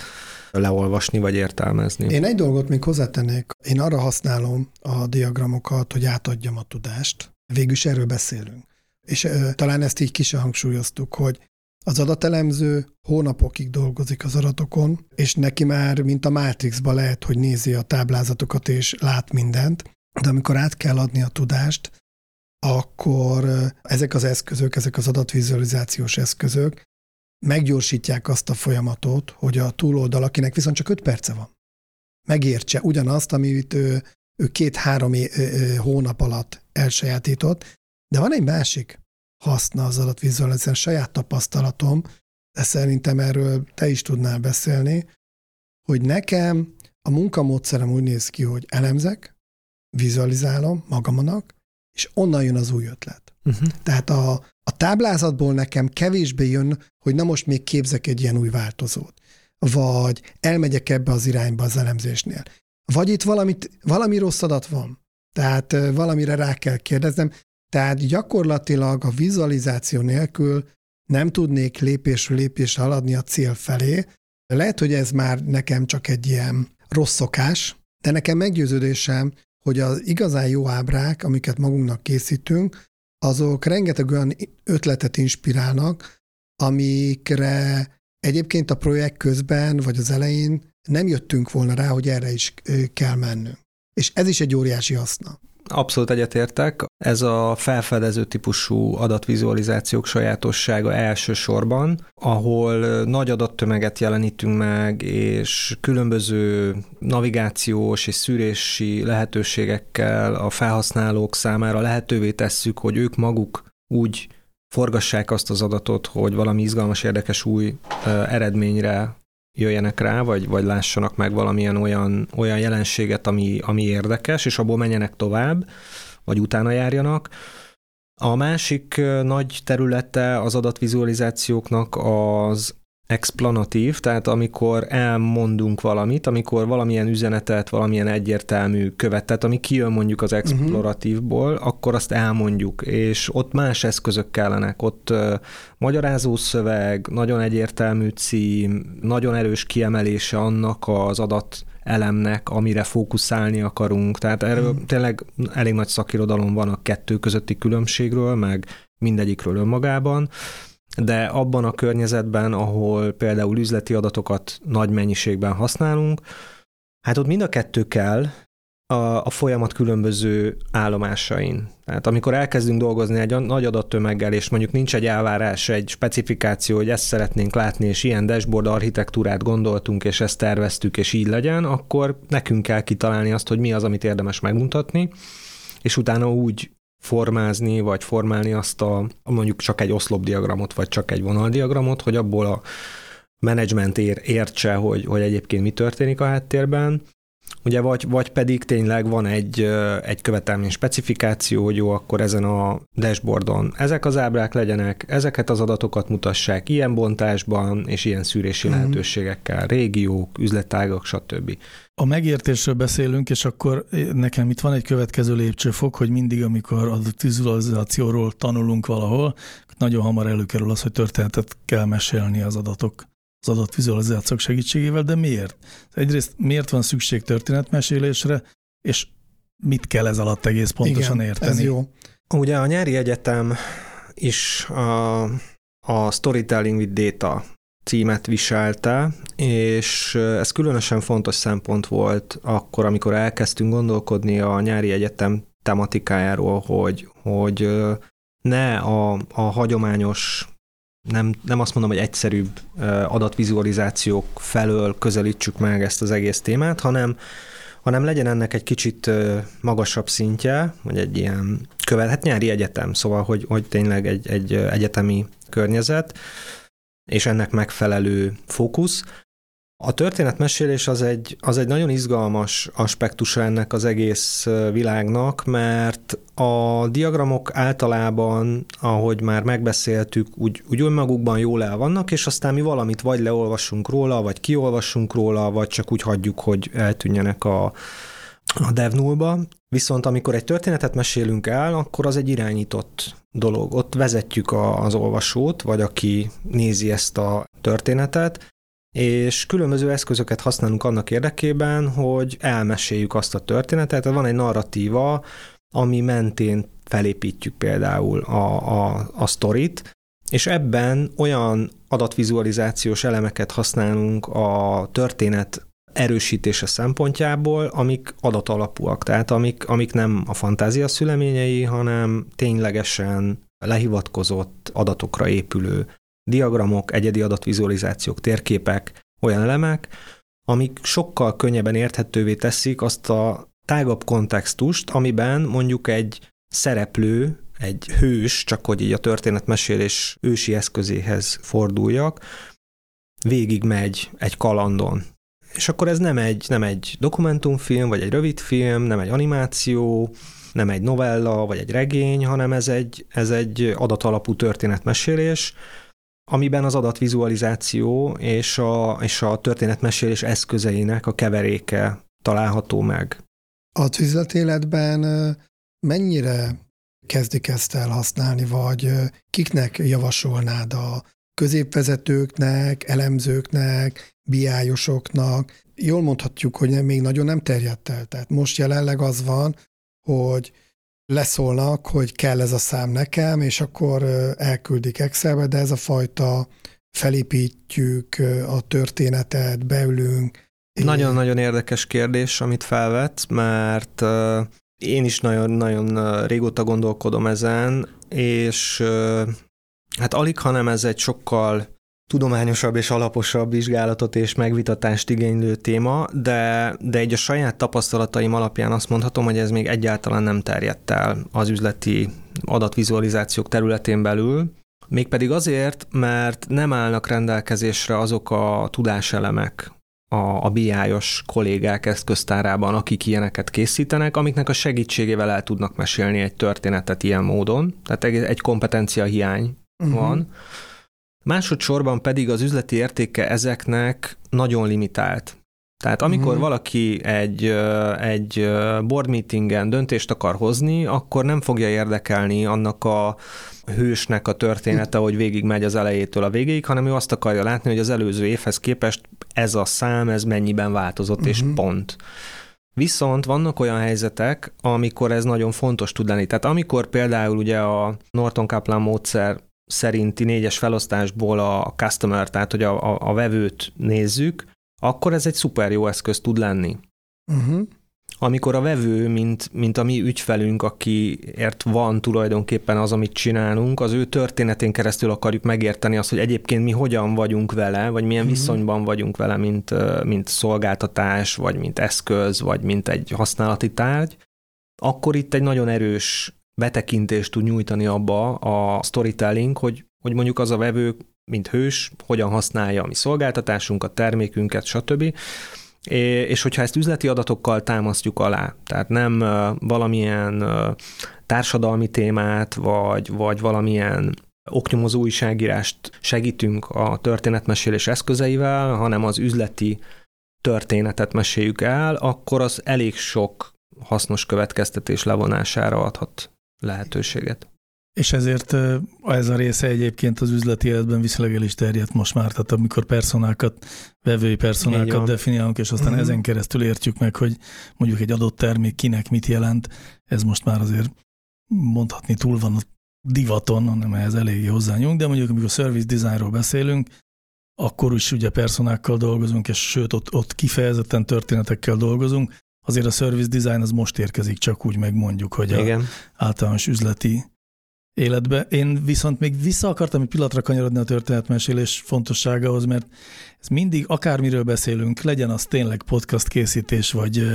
leolvasni vagy értelmezni. Én egy dolgot még hozzátennék. Én arra használom a diagramokat, hogy átadjam a tudást. Végülis erről beszélünk. És ö, talán ezt így ki sem hangsúlyoztuk, hogy az adatelemző hónapokig dolgozik az adatokon, és neki már, mint a Matrixba lehet, hogy nézi a táblázatokat és lát mindent, de amikor át kell adni a tudást, akkor ezek az eszközök, ezek az adatvizualizációs eszközök meggyorsítják azt a folyamatot, hogy a túloldal, akinek viszont csak öt perce van, megértse ugyanazt, amit ő, ő két-három hónap alatt elsajátított, de van egy másik haszna az adatvizualizáció, saját tapasztalatom, de szerintem erről te is tudnál beszélni, hogy nekem a munkamódszerem úgy néz ki, hogy elemzek, vizualizálom magamnak, és onnan jön az új ötlet. Uh-huh. Tehát a, a táblázatból nekem kevésbé jön, hogy na most még képzek egy ilyen új változót, vagy elmegyek ebbe az irányba az elemzésnél. Vagy itt valamit, valami rossz adat van, tehát valamire rá kell kérdeznem, tehát gyakorlatilag a vizualizáció nélkül nem tudnék lépésről lépésre haladni a cél felé. Lehet, hogy ez már nekem csak egy ilyen rossz szokás, de nekem meggyőződésem, hogy az igazán jó ábrák, amiket magunknak készítünk, azok rengeteg olyan ötletet inspirálnak, amikre egyébként a projekt közben vagy az elején nem jöttünk volna rá, hogy erre is kell mennünk. És ez is egy óriási haszna. Abszolút egyetértek. Ez a felfedező típusú adatvizualizációk sajátossága elsősorban, ahol nagy adattömeget jelenítünk meg, és különböző navigációs és szűrési lehetőségekkel a felhasználók számára lehetővé tesszük, hogy ők maguk úgy forgassák azt az adatot, hogy valami izgalmas, érdekes új eredményre jöjjenek rá, vagy, vagy lássanak meg valamilyen olyan, olyan jelenséget, ami, ami érdekes, és abból menjenek tovább, vagy utána járjanak. A másik nagy területe az adatvizualizációknak az explanatív, tehát amikor elmondunk valamit, amikor valamilyen üzenetet, valamilyen egyértelmű követet, ami kijön mondjuk az exploratívból, uh-huh. akkor azt elmondjuk, és ott más eszközök kellenek, ott uh, magyarázó szöveg, nagyon egyértelmű cím, nagyon erős kiemelése annak az adat elemnek, amire fókuszálni akarunk. Tehát erről uh-huh. tényleg elég nagy szakirodalom van a kettő közötti különbségről, meg mindegyikről önmagában de abban a környezetben, ahol például üzleti adatokat nagy mennyiségben használunk, hát ott mind a kettő kell a, a folyamat különböző állomásain. Tehát amikor elkezdünk dolgozni egy nagy adattömeggel, és mondjuk nincs egy elvárás, egy specifikáció, hogy ezt szeretnénk látni, és ilyen dashboard architektúrát gondoltunk, és ezt terveztük, és így legyen, akkor nekünk kell kitalálni azt, hogy mi az, amit érdemes megmutatni, és utána úgy formázni, vagy formálni azt a mondjuk csak egy oszlopdiagramot, vagy csak egy vonaldiagramot, hogy abból a menedzsment ér, értse, hogy, hogy egyébként mi történik a háttérben, Ugye vagy, vagy pedig tényleg van egy, egy követelmény specifikáció, hogy jó, akkor ezen a dashboardon ezek az ábrák legyenek, ezeket az adatokat mutassák ilyen bontásban és ilyen szűrési mm. lehetőségekkel, régiók, üzletágak, stb. A megértésről beszélünk, és akkor nekem itt van egy következő lépcsőfok, hogy mindig, amikor a vizualizációról tanulunk valahol, nagyon hamar előkerül az, hogy történetet kell mesélni az adatok az adatvizualizációk segítségével, de miért? Egyrészt miért van szükség történetmesélésre, és mit kell ez alatt egész pontosan Igen, érteni. ez jó. Ugye a nyári egyetem is a, a Storytelling with Data címet viselte, és ez különösen fontos szempont volt akkor, amikor elkezdtünk gondolkodni a nyári egyetem tematikájáról, hogy, hogy ne a, a hagyományos nem, nem azt mondom, hogy egyszerűbb adatvizualizációk felől közelítsük meg ezt az egész témát, hanem, hanem legyen ennek egy kicsit magasabb szintje, vagy egy ilyen követ, hát nyári egyetem, szóval, hogy, hogy tényleg egy, egy egyetemi környezet, és ennek megfelelő fókusz. A történetmesélés az egy, az egy nagyon izgalmas aspektusa ennek az egész világnak, mert a diagramok általában, ahogy már megbeszéltük, úgy, úgy önmagukban jól el vannak, és aztán mi valamit vagy leolvassunk róla, vagy kiolvassunk róla, vagy csak úgy hagyjuk, hogy eltűnjenek a, a DevNull-ba. Viszont amikor egy történetet mesélünk el, akkor az egy irányított dolog. Ott vezetjük a, az olvasót, vagy aki nézi ezt a történetet, és különböző eszközöket használunk annak érdekében, hogy elmeséljük azt a történetet. Tehát van egy narratíva, ami mentén felépítjük például a, a, a sztorit, és ebben olyan adatvizualizációs elemeket használunk a történet erősítése szempontjából, amik adatalapúak, tehát amik, amik nem a fantázia szüleményei, hanem ténylegesen lehivatkozott adatokra épülő diagramok, egyedi adatvizualizációk, térképek, olyan elemek, amik sokkal könnyebben érthetővé teszik azt a tágabb kontextust, amiben mondjuk egy szereplő, egy hős, csak hogy így a történetmesélés ősi eszközéhez forduljak, végig megy egy kalandon. És akkor ez nem egy, nem egy dokumentumfilm, vagy egy rövidfilm, nem egy animáció, nem egy novella, vagy egy regény, hanem ez egy, ez egy adatalapú történetmesélés, amiben az adatvizualizáció és a, és a történetmesélés eszközeinek a keveréke található meg. A üzletéletben mennyire kezdik ezt el használni, vagy kiknek javasolnád a középvezetőknek, elemzőknek, biájosoknak? Jól mondhatjuk, hogy még nagyon nem terjedt el. Tehát most jelenleg az van, hogy leszólnak, hogy kell ez a szám nekem, és akkor elküldik Excelbe, de ez a fajta felépítjük a történetet, beülünk. Nagyon-nagyon érdekes kérdés, amit felvet, mert én is nagyon-nagyon régóta gondolkodom ezen, és hát alig, hanem ez egy sokkal tudományosabb és alaposabb vizsgálatot és megvitatást igénylő téma, de, de egy a saját tapasztalataim alapján azt mondhatom, hogy ez még egyáltalán nem terjedt el az üzleti adatvizualizációk területén belül, mégpedig azért, mert nem állnak rendelkezésre azok a tudáselemek, a, a BI-os kollégák eszköztárában, akik ilyeneket készítenek, amiknek a segítségével el tudnak mesélni egy történetet ilyen módon. Tehát egy, egy kompetencia hiány uh-huh. van. Másodszorban pedig az üzleti értéke ezeknek nagyon limitált. Tehát amikor uh-huh. valaki egy, egy board meetingen döntést akar hozni, akkor nem fogja érdekelni annak a hősnek a története, hogy végig megy az elejétől a végéig, hanem ő azt akarja látni, hogy az előző évhez képest ez a szám, ez mennyiben változott, uh-huh. és pont. Viszont vannak olyan helyzetek, amikor ez nagyon fontos tud lenni. Tehát amikor például ugye a Norton Kaplan módszer szerinti négyes felosztásból a customer, tehát hogy a, a, a vevőt nézzük, akkor ez egy szuper jó eszköz tud lenni. Uh-huh. Amikor a vevő, mint, mint a mi ügyfelünk, akiért van tulajdonképpen az, amit csinálunk, az ő történetén keresztül akarjuk megérteni azt, hogy egyébként mi hogyan vagyunk vele, vagy milyen uh-huh. viszonyban vagyunk vele, mint, mint szolgáltatás, vagy mint eszköz, vagy mint egy használati tárgy, akkor itt egy nagyon erős betekintést tud nyújtani abba a storytelling, hogy, hogy mondjuk az a vevő, mint hős, hogyan használja a mi szolgáltatásunkat, termékünket, stb. És hogyha ezt üzleti adatokkal támasztjuk alá, tehát nem valamilyen társadalmi témát, vagy, vagy valamilyen oknyomozó újságírást segítünk a történetmesélés eszközeivel, hanem az üzleti történetet meséljük el, akkor az elég sok hasznos következtetés levonására adhat lehetőséget. És ezért ez a része egyébként az üzleti életben viszonylag el is terjedt most már, tehát amikor personákat, vevői personákat definiálunk, és aztán uh-huh. ezen keresztül értjük meg, hogy mondjuk egy adott termék kinek mit jelent, ez most már azért mondhatni túl van a divaton, hanem ehhez eléggé hozzányunk, de mondjuk amikor service designról beszélünk, akkor is ugye personákkal dolgozunk, és sőt, ott, ott kifejezetten történetekkel dolgozunk, azért a service design az most érkezik, csak úgy megmondjuk, hogy Igen. a általános üzleti életbe. Én viszont még vissza akartam egy pillanatra kanyarodni a történetmesélés fontosságához, mert ez mindig, akármiről beszélünk, legyen az tényleg podcast készítés, vagy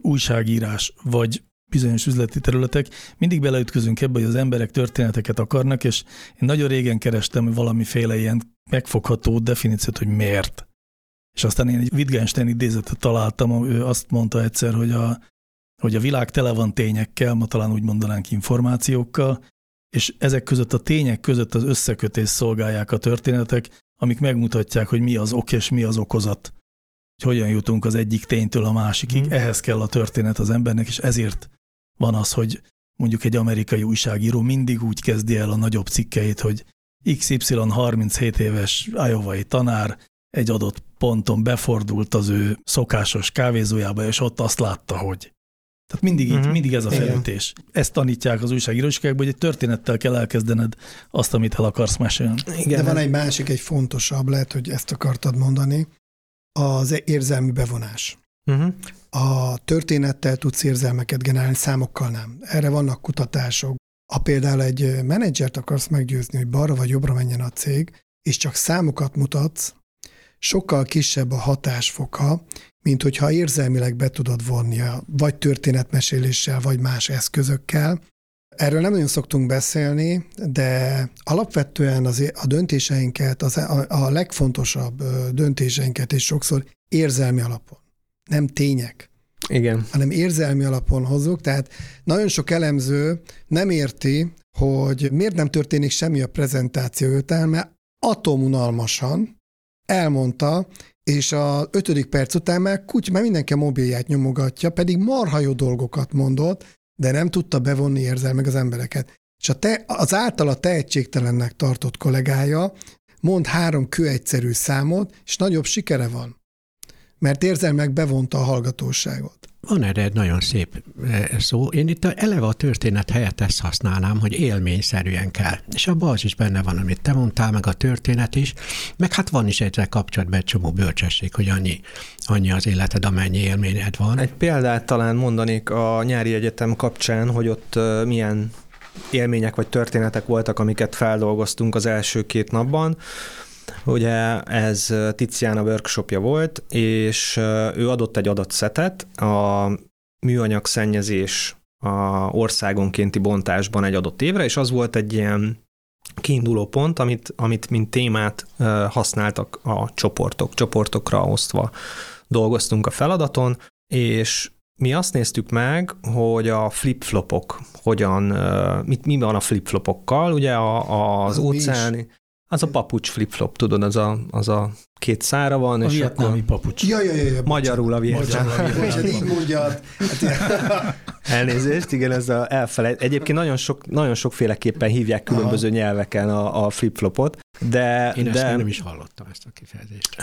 újságírás, vagy bizonyos üzleti területek, mindig beleütközünk ebbe, hogy az emberek történeteket akarnak, és én nagyon régen kerestem valamiféle ilyen megfogható definíciót, hogy miért. És aztán én egy Wittgenstein idézetet találtam, ő azt mondta egyszer, hogy a, hogy a világ tele van tényekkel, ma talán úgy mondanánk információkkal, és ezek között a tények között az összekötés szolgálják a történetek, amik megmutatják, hogy mi az ok és mi az okozat. Hogy hogyan jutunk az egyik ténytől a másikig. Mm. Ehhez kell a történet az embernek, és ezért van az, hogy mondjuk egy amerikai újságíró mindig úgy kezdi el a nagyobb cikkeit, hogy XY 37 éves ajovai tanár egy adott ponton befordult az ő szokásos kávézójába, és ott azt látta, hogy. Tehát mindig így, uh-huh. mindig ez a felütés. Igen. Ezt tanítják az újságíróskákban, hogy egy történettel kell elkezdened azt, amit el akarsz mesélni. Igen, De van egy másik, egy fontosabb, lehet, hogy ezt akartad mondani, az érzelmi bevonás. Uh-huh. A történettel tudsz érzelmeket generálni, számokkal nem. Erre vannak kutatások. Ha például egy menedzsert akarsz meggyőzni, hogy balra vagy jobbra menjen a cég, és csak számokat mutatsz, sokkal kisebb a hatásfoka, mint hogyha érzelmileg be tudod vonni, vagy történetmeséléssel, vagy más eszközökkel. Erről nem nagyon szoktunk beszélni, de alapvetően az, a döntéseinket, az, a, a legfontosabb döntéseinket és sokszor érzelmi alapon, nem tények. Igen. hanem érzelmi alapon hozzuk, tehát nagyon sok elemző nem érti, hogy miért nem történik semmi a prezentáció után, mert atomunalmasan elmondta, és a ötödik perc után már kuty, már mindenki a mobilját nyomogatja, pedig marha jó dolgokat mondott, de nem tudta bevonni érzelmek az embereket. És a te, az általa tehetségtelennek tartott kollégája mond három kőegyszerű számot, és nagyobb sikere van mert érzelmek bevonta a hallgatóságot. Van erre egy nagyon szép eh, szó. Én itt eleve a történet helyett ezt használnám, hogy élményszerűen kell. És abban az is benne van, amit te mondtál, meg a történet is, meg hát van is ezzel kapcsolatban egy csomó bölcsesség, hogy annyi, annyi az életed, amennyi élményed van. Egy példát talán mondanék a nyári egyetem kapcsán, hogy ott eh, milyen élmények vagy történetek voltak, amiket feldolgoztunk az első két napban. Ugye ez Tiziana workshopja volt, és ő adott egy adatszetet a műanyag szennyezés a országonkénti bontásban egy adott évre, és az volt egy ilyen kiinduló pont, amit, amit mint témát használtak a csoportok, csoportokra osztva dolgoztunk a feladaton, és mi azt néztük meg, hogy a flip-flopok hogyan, mit, mi van a flip-flopokkal, ugye a, az óceáni, az a papucs flip-flop, tudod, az a, az a két szára van, a és vietnámi akkor... papucs. Ja, ja, ja, ja, Magyarul a vietnám. És így mondjad. Elnézést, igen, ez a elfelejt. Egyébként nagyon, sok, nagyon sokféleképpen hívják különböző Aha. nyelveken a, a flip-flopot, de... Én de, ezt nem is hallottam, ezt a kifejezést.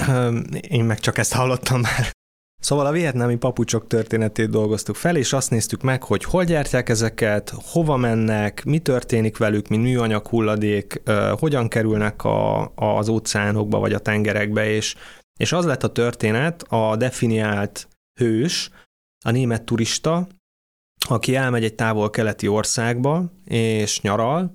Én meg csak ezt hallottam már. Szóval a vietnámi papucsok történetét dolgoztuk fel, és azt néztük meg, hogy hol gyártják ezeket, hova mennek, mi történik velük, mint műanyag hulladék, hogyan kerülnek a, az óceánokba vagy a tengerekbe, és, és az lett a történet, a definiált hős, a német turista, aki elmegy egy távol-keleti országba, és nyaral,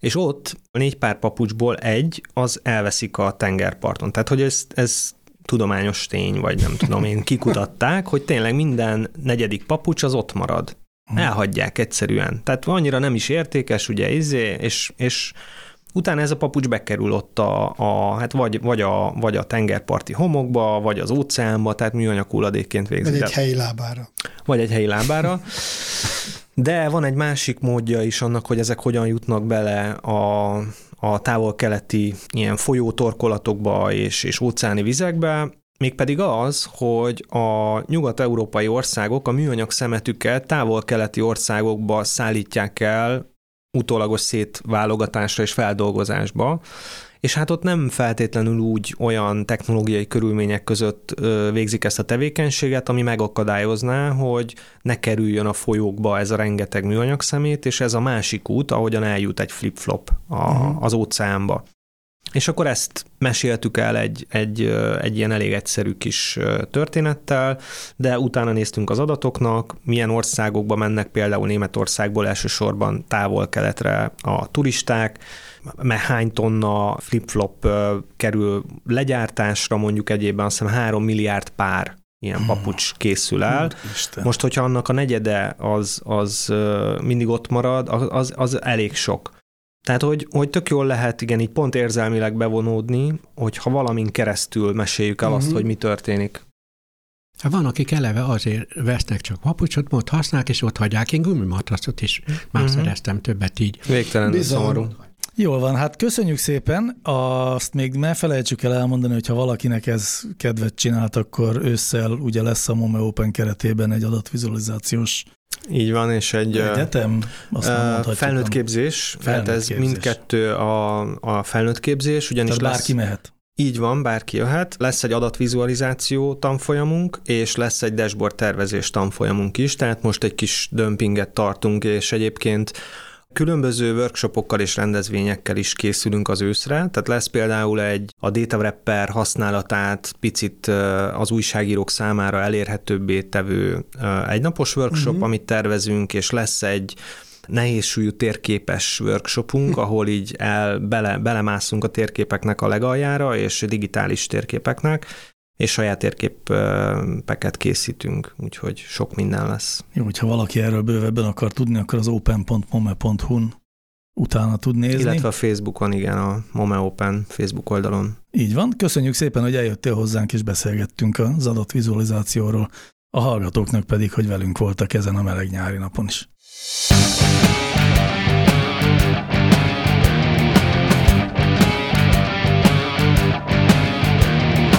és ott a négy pár papucsból egy, az elveszik a tengerparton. Tehát, hogy ez, ez tudományos tény, vagy nem tudom én, kikutatták, hogy tényleg minden negyedik papucs az ott marad. Hmm. Elhagyják egyszerűen. Tehát annyira nem is értékes, ugye, izé, és, és utána ez a papucs bekerül ott a, a hát vagy, vagy, a, vagy a tengerparti homokba, vagy az óceánba, tehát műanyag hulladékként végzik. Vagy egy helyi lábára. Vagy egy helyi lábára. De van egy másik módja is annak, hogy ezek hogyan jutnak bele a, a távol-keleti ilyen folyótorkolatokba és, és óceáni vizekbe, mégpedig az, hogy a nyugat-európai országok a műanyag szemetüket távol-keleti országokba szállítják el utólagos szétválogatásra és feldolgozásba, és hát ott nem feltétlenül úgy olyan technológiai körülmények között végzik ezt a tevékenységet, ami megakadályozná, hogy ne kerüljön a folyókba ez a rengeteg műanyag szemét, és ez a másik út, ahogyan eljut egy flip-flop a, uh-huh. az óceánba. És akkor ezt meséltük el egy, egy, egy ilyen elég egyszerű kis történettel, de utána néztünk az adatoknak, milyen országokba mennek például Németországból elsősorban távol-keletre a turisták, mert hány tonna flip-flop kerül legyártásra, mondjuk egyébben azt hiszem 3 milliárd pár ilyen papucs készül el. Isten. Most, hogyha annak a negyede az, az mindig ott marad, az, az elég sok. Tehát, hogy, hogy tök jól lehet, igen, így pont érzelmileg bevonódni, hogyha valamin keresztül meséljük el uh-huh. azt, mhm. hogy mi történik. Hát van, akik eleve azért vesznek csak papucsot, most használják, és ott hagyják. Én gumimatracot is már uh-huh. szereztem többet így. Végtelenül szomorú. Jól van, hát köszönjük szépen. Azt még ne felejtsük el elmondani, hogy ha valakinek ez kedvet csinált, akkor ősszel ugye lesz a Mome Open keretében egy adatvizualizációs így van, és egy egyetem, azt uh, felnőtt képzés, felnőtt tehát ez képzés. mindkettő a, a felnőtt képzés, ugyanis tehát bárki lesz, mehet. Így van, bárki jöhet. Lesz egy adatvizualizáció tanfolyamunk, és lesz egy dashboard tervezés tanfolyamunk is, tehát most egy kis dömpinget tartunk, és egyébként Különböző workshopokkal és rendezvényekkel is készülünk az őszre, tehát lesz például egy a data wrapper használatát picit az újságírók számára elérhetőbbé tevő egynapos workshop, uh-huh. amit tervezünk, és lesz egy nehézsúlyú térképes workshopunk, hm. ahol így el, bele, belemászunk a térképeknek a legaljára, és digitális térképeknek, és saját térképeket készítünk, úgyhogy sok minden lesz. Jó, hogyha valaki erről bővebben akar tudni, akkor az open.mome.hu-n utána tud nézni. Illetve a Facebookon, igen, a Mome Open Facebook oldalon. Így van. Köszönjük szépen, hogy eljöttél hozzánk, és beszélgettünk az adott vizualizációról. A hallgatóknak pedig, hogy velünk voltak ezen a meleg nyári napon is.